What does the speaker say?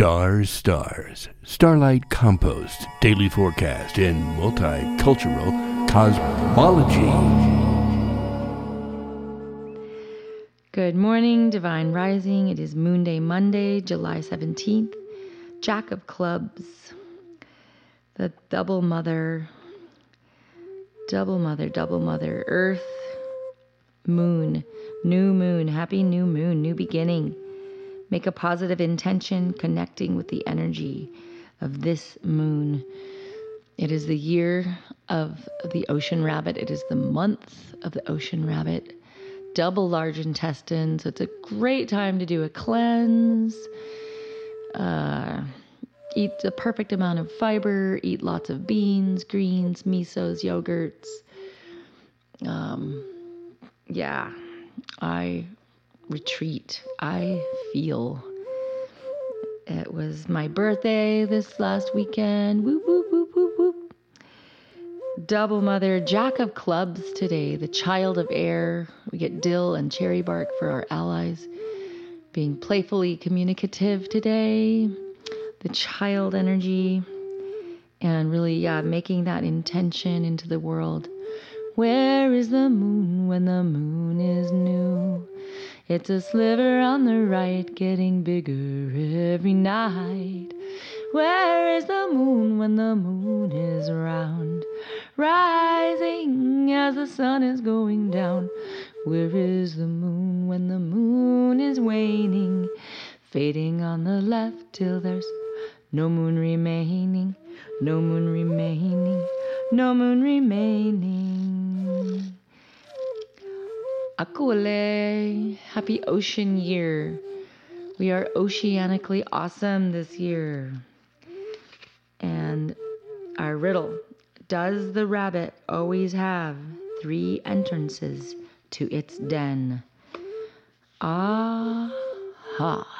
Stars, stars, starlight compost, daily forecast, and multicultural cosmology. Good morning, Divine Rising. It is Moon Day Monday, July 17th. Jack of Clubs, the double mother, double mother, double mother, Earth, Moon, new moon, happy new moon, new beginning. Make a positive intention connecting with the energy of this moon. It is the year of the ocean rabbit. It is the month of the ocean rabbit. Double large intestine. So it's a great time to do a cleanse. Uh, eat the perfect amount of fiber. Eat lots of beans, greens, misos, yogurts. Um, yeah, I retreat. I feel. It was my birthday this last weekend. Double mother, jack of clubs today, the child of air. We get dill and cherry bark for our allies. Being playfully communicative today, the child energy, and really, yeah, making that intention into the world. Where is the moon when the moon is new? It's a sliver on the right, getting bigger every night. Where is the moon when the moon is round? Rising as the sun is going down. Where is the moon when the moon is waning? Fading on the left till there's no moon remaining, no moon remaining, no moon remaining. Akule, happy ocean year. We are oceanically awesome this year. And our riddle Does the rabbit always have three entrances to its den? Ah, ha.